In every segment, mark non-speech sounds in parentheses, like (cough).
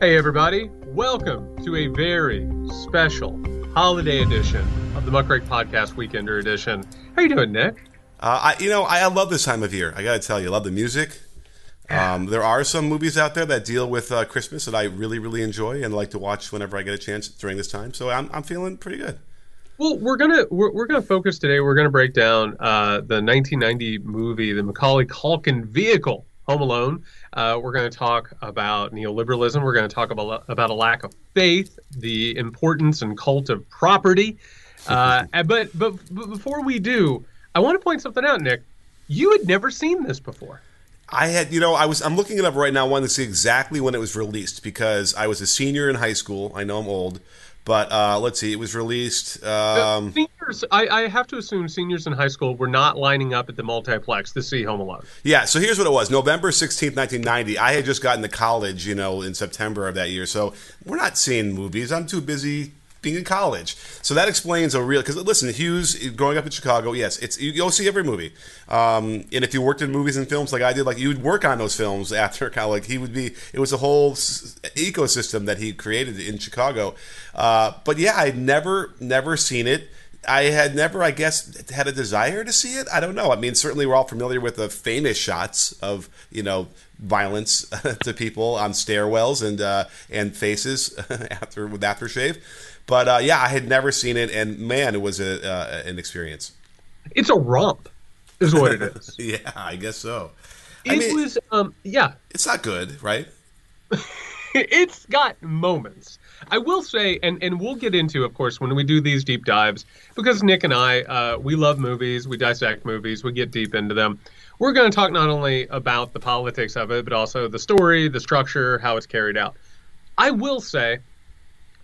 Hey, everybody. Welcome to a very special holiday edition of the Muckrake Podcast Weekender Edition. How you doing, Nick? Uh, I, you know, I, I love this time of year. I got to tell you, I love the music. Um, there are some movies out there that deal with uh, Christmas that I really, really enjoy and like to watch whenever I get a chance during this time. So I'm, I'm feeling pretty good. Well, we're gonna we're, we're gonna focus today. We're gonna break down uh, the 1990 movie, the Macaulay Culkin vehicle, Home Alone. Uh, we're going to talk about neoliberalism. We're going to talk about about a lack of faith, the importance and cult of property. (laughs) Uh, but, but but before we do, I want to point something out, Nick. You had never seen this before. I had, you know, I was I'm looking it up right now. I wanted to see exactly when it was released because I was a senior in high school. I know I'm old, but uh, let's see, it was released. Um, seniors, I, I, have to assume seniors in high school were not lining up at the multiplex to see Home Alone. Yeah, so here's what it was: November 16th, 1990. I had just gotten to college, you know, in September of that year. So we're not seeing movies. I'm too busy being in college. So that explains a real. Because listen, Hughes, growing up in Chicago, yes, it's you, will see every movie. Um, and if you worked in movies and films like I did, like you would work on those films (laughs) after kind of like he would be. It was a whole ecosystem that he created in Chicago. Uh, but yeah, I'd never never seen it. I had never, I guess, had a desire to see it. I don't know. I mean, certainly we're all familiar with the famous shots of you know violence (laughs) to people on stairwells and uh, and faces (laughs) after with aftershave. But uh, yeah, I had never seen it, and man, it was a, uh, an experience. It's a romp, is what it is. (laughs) yeah, I guess so. It I mean, was, um, yeah. It's not good, right? it's got moments. I will say, and, and we'll get into, of course, when we do these deep dives, because Nick and I, uh, we love movies, we dissect movies, we get deep into them. We're going to talk not only about the politics of it, but also the story, the structure, how it's carried out. I will say,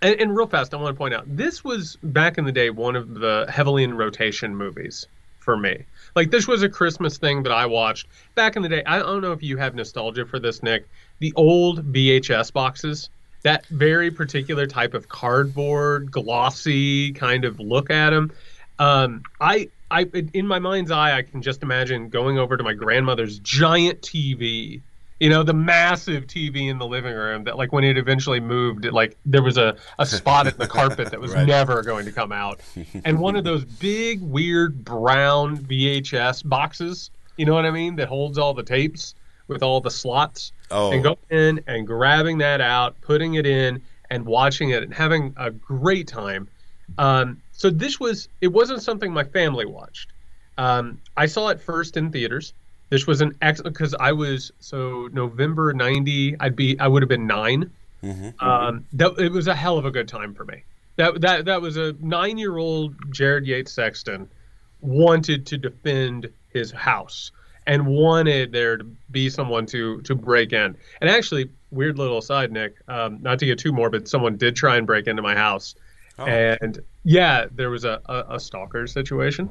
and, and real fast, I want to point out this was back in the day one of the heavily in rotation movies for me. Like this was a Christmas thing that I watched back in the day. I don't know if you have nostalgia for this, Nick. The old VHS boxes, that very particular type of cardboard, glossy kind of look at them. Um, I, I, in my mind's eye, I can just imagine going over to my grandmother's giant TV you know the massive tv in the living room that like when it eventually moved like there was a, a spot in the carpet that was (laughs) right. never going to come out and one of those big weird brown vhs boxes you know what i mean that holds all the tapes with all the slots oh. and going in and grabbing that out putting it in and watching it and having a great time um, so this was it wasn't something my family watched um, i saw it first in theaters this was an excellent because I was so November '90. I'd be I would have been 9 mm-hmm. Um, that it was a hell of a good time for me. That that that was a nine-year-old Jared Yates Sexton wanted to defend his house and wanted there to be someone to to break in. And actually, weird little side, Nick. Um, not to get too morbid, someone did try and break into my house, oh. and yeah, there was a, a, a stalker situation,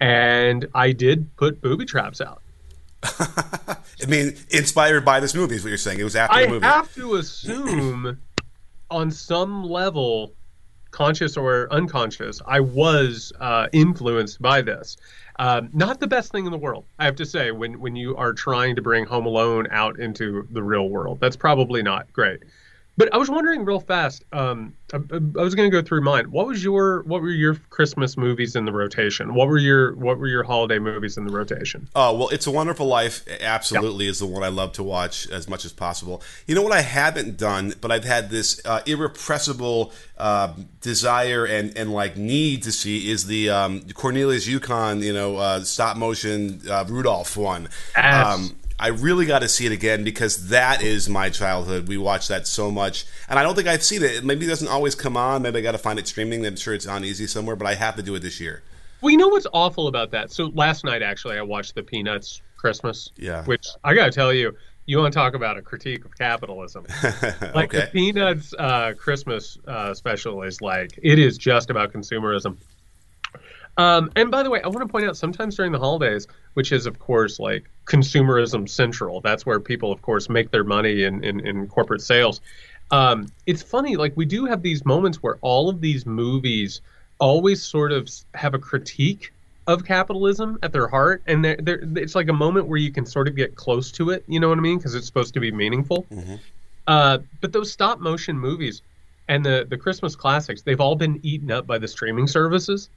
and I did put booby traps out. (laughs) I mean, inspired by this movie is what you're saying. It was after I the movie. I have to assume, (clears throat) on some level, conscious or unconscious, I was uh, influenced by this. Um, not the best thing in the world, I have to say. When when you are trying to bring Home Alone out into the real world, that's probably not great. But I was wondering real fast. Um, I, I, was going to go through mine. What was your what were your Christmas movies in the rotation? What were your what were your holiday movies in the rotation? Oh well, It's a Wonderful Life absolutely is the one I love to watch as much as possible. You know what I haven't done, but I've had this uh, irrepressible uh, desire and and like need to see is the um, Cornelius Yukon, you know, uh, stop motion uh, Rudolph one. Yes. Um, I really got to see it again because that is my childhood. We watched that so much, and I don't think I've seen it. Maybe it doesn't always come on. Maybe I got to find it streaming. I'm sure it's on easy somewhere, but I have to do it this year. Well, you know what's awful about that? So last night, actually, I watched the Peanuts Christmas. Yeah. Which I got to tell you, you want to talk about a critique of capitalism? (laughs) like okay. the Peanuts uh, Christmas uh, special is like it is just about consumerism. Um, and by the way, I want to point out sometimes during the holidays, which is of course like consumerism central. That's where people, of course, make their money in in, in corporate sales. Um, it's funny, like we do have these moments where all of these movies always sort of have a critique of capitalism at their heart, and they're, they're, it's like a moment where you can sort of get close to it. You know what I mean? Because it's supposed to be meaningful. Mm-hmm. Uh, but those stop motion movies and the the Christmas classics, they've all been eaten up by the streaming services.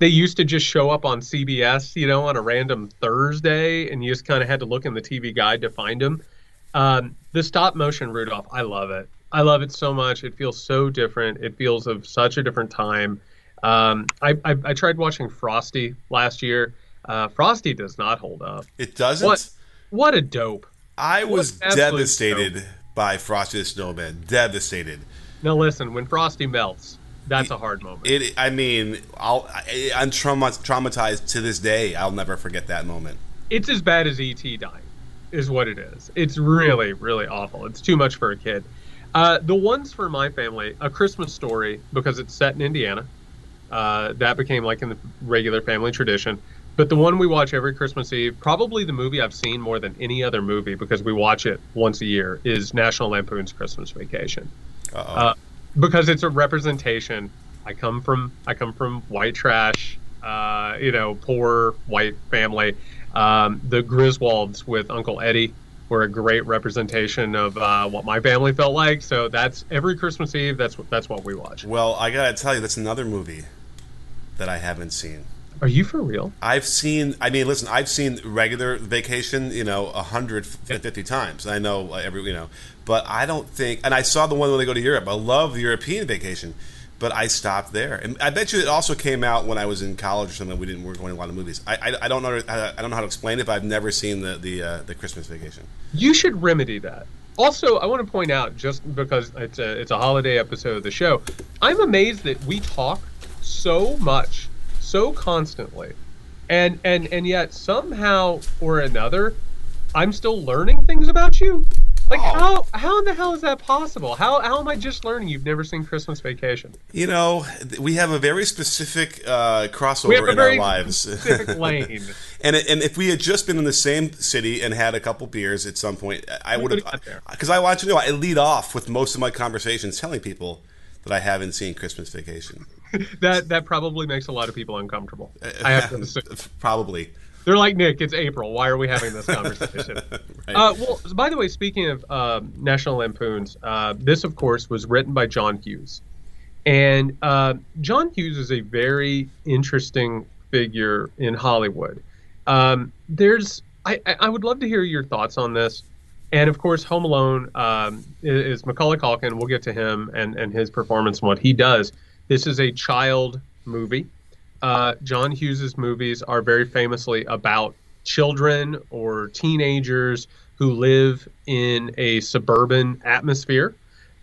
They used to just show up on CBS, you know, on a random Thursday, and you just kind of had to look in the TV guide to find them. Um, the stop motion Rudolph, I love it. I love it so much. It feels so different. It feels of such a different time. Um, I, I, I tried watching Frosty last year. Uh, Frosty does not hold up. It doesn't. What what a dope. I was devastated dope. by Frosty the Snowman. Devastated. Now listen, when Frosty melts, that's a hard moment. It. I mean, I'll, I, am trauma, traumatized to this day. I'll never forget that moment. It's as bad as ET dying, is what it is. It's really, really awful. It's too much for a kid. Uh, the ones for my family, A Christmas Story, because it's set in Indiana. Uh, that became like in the regular family tradition. But the one we watch every Christmas Eve, probably the movie I've seen more than any other movie because we watch it once a year, is National Lampoon's Christmas Vacation. Uh, because it's a representation. I come from I come from white trash, uh, you know, poor white family. Um, the Griswolds with Uncle Eddie were a great representation of uh, what my family felt like. So that's every Christmas Eve. That's what that's what we watch. Well, I gotta tell you, that's another movie that I haven't seen. Are you for real? I've seen. I mean, listen. I've seen regular Vacation. You know, hundred fifty times. I know every. You know, but I don't think. And I saw the one when they go to Europe. I love the European Vacation, but I stopped there. And I bet you it also came out when I was in college or something. We didn't. We are going to a lot of movies. I, I, I don't know. I, don't know how to explain it. But I've never seen the the uh, the Christmas Vacation. You should remedy that. Also, I want to point out, just because it's a it's a holiday episode of the show, I'm amazed that we talk so much so constantly and and and yet somehow or another i'm still learning things about you. Like oh. how how in the hell is that possible? How how am i just learning? You've never seen christmas vacation. You know we have a very specific uh, crossover in our lives. specific (laughs) lane. And and if we had just been in the same city and had a couple beers at some point i would have because i want you to know i lead off with most of my conversations telling people that i haven't seen christmas vacation (laughs) that that probably makes a lot of people uncomfortable. I have to (laughs) assume. probably. They're like Nick. It's April. Why are we having this conversation? (laughs) right. uh, well, by the way, speaking of uh, National Lampoons, uh, this, of course, was written by John Hughes, and uh, John Hughes is a very interesting figure in Hollywood. Um, there's, I, I would love to hear your thoughts on this. And of course, Home Alone um, is, Macaulay Culkin. We'll get to him and, and his performance and what he does. This is a child movie. Uh, John Hughes's movies are very famously about children or teenagers who live in a suburban atmosphere.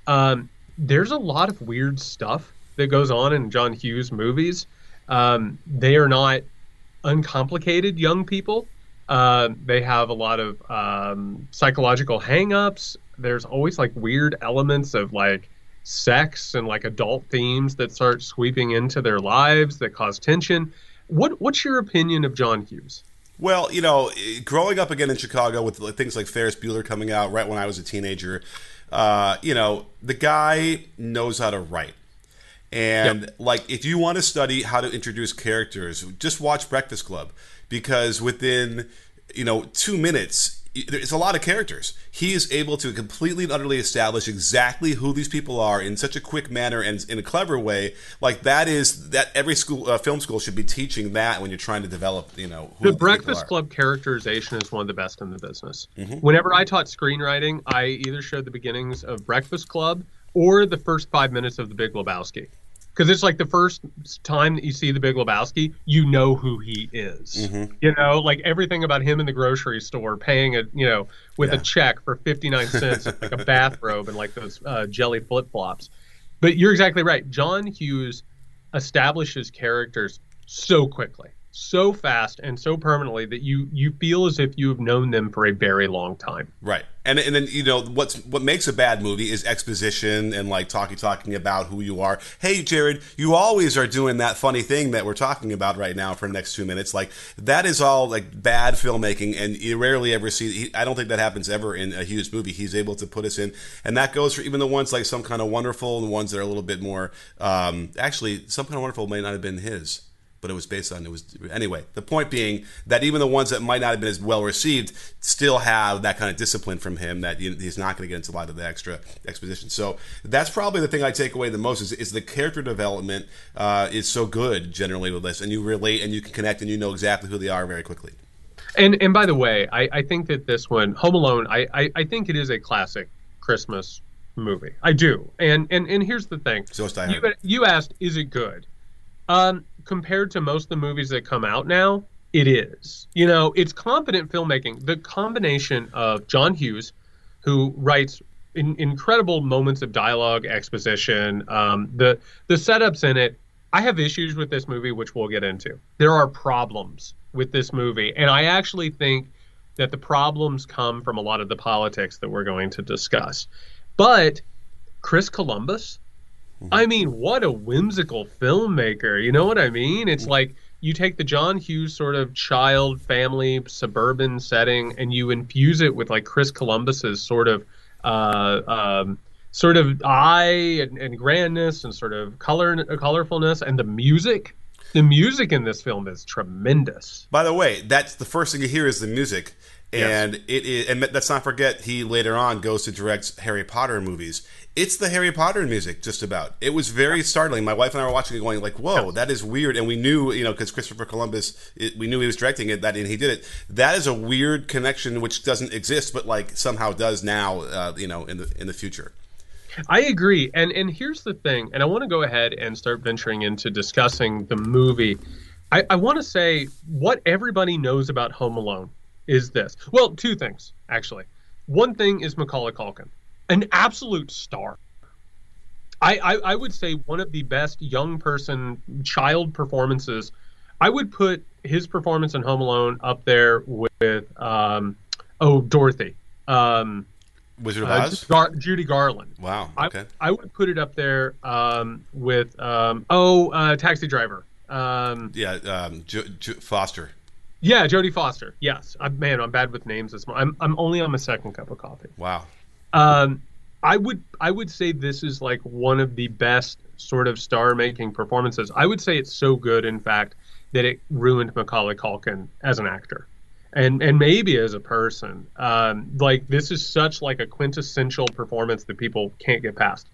Um, there's a lot of weird stuff that goes on in John Hughes movies. Um, they are not uncomplicated young people. Uh, they have a lot of um, psychological hangups. There's always like weird elements of like sex and like adult themes that start sweeping into their lives that cause tension. What what's your opinion of John Hughes? Well, you know, growing up again in Chicago with things like Ferris Bueller coming out right when I was a teenager, uh, you know, the guy knows how to write. And yep. like, if you want to study how to introduce characters, just watch Breakfast Club because within you know two minutes it's a lot of characters. He is able to completely and utterly establish exactly who these people are in such a quick manner and in a clever way. Like that is that every school, uh, film school, should be teaching that when you're trying to develop. You know, the Breakfast Club characterization is one of the best in the business. Mm-hmm. Whenever I taught screenwriting, I either showed the beginnings of Breakfast Club or the first five minutes of The Big Lebowski because it's like the first time that you see the Big Lebowski, you know who he is. Mm-hmm. You know, like everything about him in the grocery store, paying a you know with yeah. a check for fifty nine cents, like a bathrobe and like those uh, jelly flip flops. But you're exactly right. John Hughes establishes characters so quickly so fast and so permanently that you you feel as if you have known them for a very long time. Right. And and then you know what's what makes a bad movie is exposition and like talking talking about who you are. Hey Jared, you always are doing that funny thing that we're talking about right now for the next 2 minutes. Like that is all like bad filmmaking and you rarely ever see I don't think that happens ever in a Hughes movie. He's able to put us in and that goes for even the ones like some kind of wonderful and the ones that are a little bit more um actually some kind of wonderful may not have been his but it was based on it was anyway. The point being that even the ones that might not have been as well received still have that kind of discipline from him that he's not going to get into a lot of the extra exposition. So that's probably the thing I take away the most is, is the character development uh, is so good generally with this, and you relate and you can connect and you know exactly who they are very quickly. And and by the way, I, I think that this one, Home Alone, I, I, I think it is a classic Christmas movie. I do. And and and here's the thing. So you, you asked, is it good? Um, compared to most of the movies that come out now, it is. You know, it's competent filmmaking. The combination of John Hughes, who writes in, incredible moments of dialogue, exposition, um, the the setups in it. I have issues with this movie, which we'll get into. There are problems with this movie, and I actually think that the problems come from a lot of the politics that we're going to discuss. But Chris Columbus. I mean, what a whimsical filmmaker. You know what I mean? It's mm-hmm. like you take the John Hughes sort of child, family, suburban setting, and you infuse it with like Chris Columbus's sort of uh, um, sort of eye and, and, grandness and sort of color colorfulness and the music. The music in this film is tremendous. By the way, that's the first thing you hear is the music. And yes. it is, and let's not forget, he later on goes to direct Harry Potter movies. It's the Harry Potter music, just about. It was very startling. My wife and I were watching it, going like, "Whoa, that is weird." And we knew, you know, because Christopher Columbus, it, we knew he was directing it, that and he did it. That is a weird connection which doesn't exist, but like somehow does now, uh, you know, in the in the future. I agree, and and here's the thing, and I want to go ahead and start venturing into discussing the movie. I, I want to say what everybody knows about Home Alone is this. Well, two things actually. One thing is Macaulay Culkin, an absolute star. I, I, I would say one of the best young person child performances. I would put his performance in Home Alone up there with um, oh Dorothy. Um, Wizard of uh, Oz? Gar- Judy Garland. Wow. Okay. I, I would put it up there um, with um, oh uh, Taxi Driver. Um, yeah, um, Foster. Yeah, Jodie Foster. Yes, I'm, man, I'm bad with names. This I'm I'm only on my second cup of coffee. Wow. Um, I would I would say this is like one of the best sort of star making performances. I would say it's so good, in fact, that it ruined Macaulay Culkin as an actor, and and maybe as a person. Um, like this is such like a quintessential performance that people can't get past.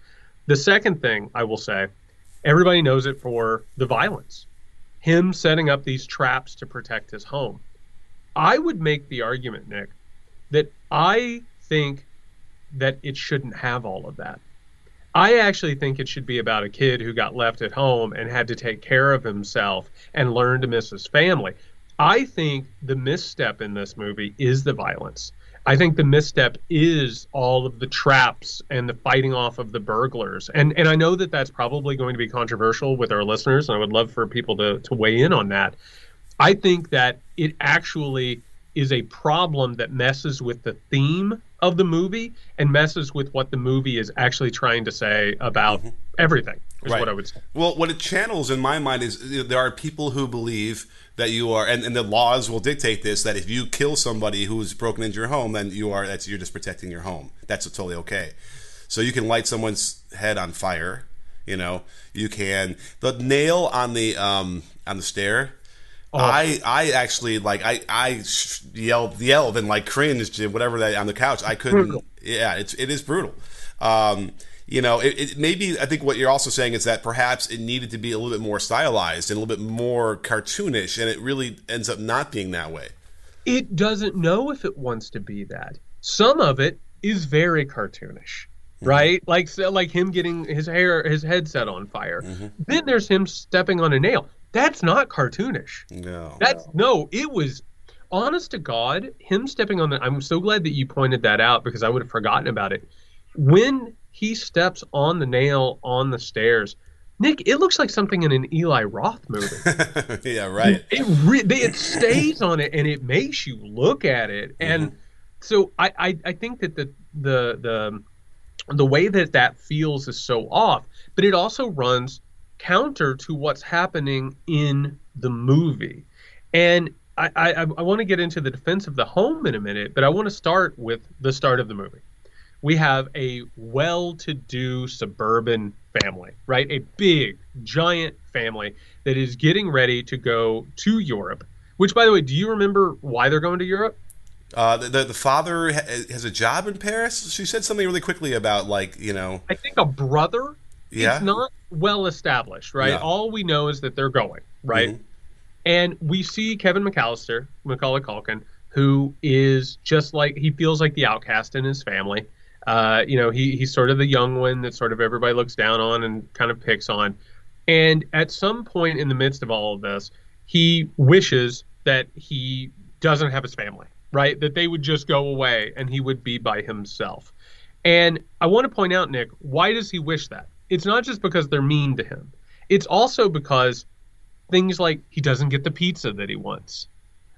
The second thing I will say, everybody knows it for the violence him setting up these traps to protect his home. I would make the argument, Nick, that I think that it shouldn't have all of that. I actually think it should be about a kid who got left at home and had to take care of himself and learn to miss his family. I think the misstep in this movie is the violence. I think the misstep is all of the traps and the fighting off of the burglars. And and I know that that's probably going to be controversial with our listeners, and I would love for people to to weigh in on that. I think that it actually is a problem that messes with the theme of the movie and messes with what the movie is actually trying to say about mm-hmm. everything. Is right. what I would say. Well, what it channels in my mind is there are people who believe that you are, and, and the laws will dictate this that if you kill somebody who's broken into your home, then you are that's you're just protecting your home. That's totally okay. So you can light someone's head on fire. You know, you can the nail on the um on the stair. Oh. I I actually like I I yelled yelled and like cringed whatever that on the couch. I couldn't. Brutal. Yeah, it's it is brutal. Um, you know, it, it, maybe I think what you're also saying is that perhaps it needed to be a little bit more stylized and a little bit more cartoonish, and it really ends up not being that way. It doesn't know if it wants to be that. Some of it is very cartoonish, mm-hmm. right? Like so, like him getting his hair, his head set on fire. Mm-hmm. Then there's him stepping on a nail. That's not cartoonish. No, that's no. It was honest to God, him stepping on the. I'm so glad that you pointed that out because I would have forgotten about it. When he steps on the nail on the stairs. Nick, it looks like something in an Eli Roth movie. (laughs) yeah, right. It re- it stays on it and it makes you look at it, and mm-hmm. so I, I I think that the the the the way that that feels is so off, but it also runs counter to what's happening in the movie, and I I, I want to get into the defense of the home in a minute, but I want to start with the start of the movie we have a well to do suburban family, right? A big giant family that is getting ready to go to Europe. Which, by the way, do you remember why they're going to Europe? Uh, the, the, the father has a job in Paris. She said something really quickly about like you know. I think a brother. Yeah. It's not well established, right? All we know is that they're going, right? Mhm. And we see Kevin McAllister, Macaulay Culkin, who is just like he feels like the outcast in his family. Uh, you know, he he's sort of the young one that sort of everybody looks down on and kind of picks on. And at some point in the midst of all of this, he wishes that he doesn't have his family, right? That they would just go away and he would be by himself. And I want to point out, Nick, why does he wish that? It's not just because they're mean to him. It's also because things like he doesn't get the pizza that he wants,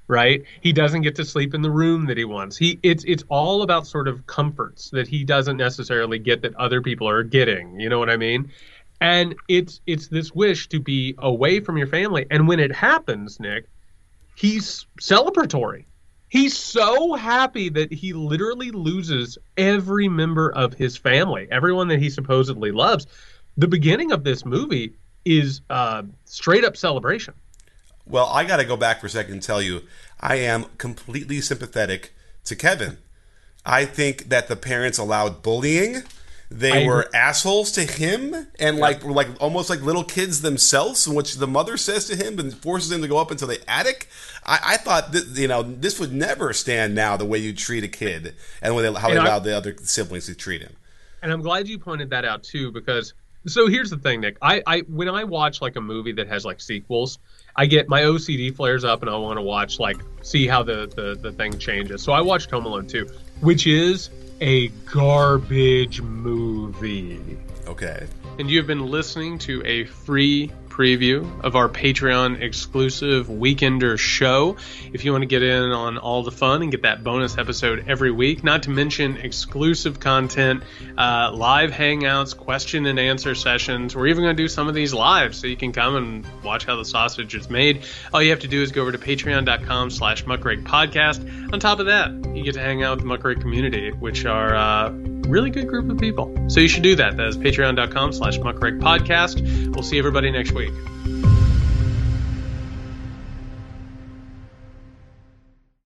right? He doesn't get to sleep in the room that he wants. He it's it's all about sort of comforts that he doesn't necessarily get that other people are getting. You know what I mean? And it's it's this wish to be away from your family. And when it happens, Nick, he's celebratory. He's so happy that he literally loses every member of his family, everyone that he supposedly loves. The beginning of this movie is uh, straight up celebration. Well, I got to go back for a second and tell you, I am completely sympathetic to Kevin. I think that the parents allowed bullying. They I were agree. assholes to him, and like were like almost like little kids themselves, which the mother says to him and forces him to go up into the attic. I, I thought that you know this would never stand now the way you treat a kid and the they, how they And I- allowed the other siblings to treat him. and I'm glad you pointed that out too, because so here's the thing, Nick. I, I when I watch like a movie that has like sequels, I get my OCD flares up and I want to watch like see how the, the the thing changes. So I watched Home Alone 2, which is a garbage movie. Okay. And you have been listening to a free preview of our Patreon exclusive Weekender show. If you want to get in on all the fun and get that bonus episode every week, not to mention exclusive content, uh, live hangouts, question and answer sessions. We're even going to do some of these live so you can come and watch how the sausage is made. All you have to do is go over to patreon.com slash muckrake podcast. On top of that, you get to hang out with the muckrake community, which are uh, really good group of people. So you should do that. That is patreon.com slash muckrake podcast. We'll see everybody next week.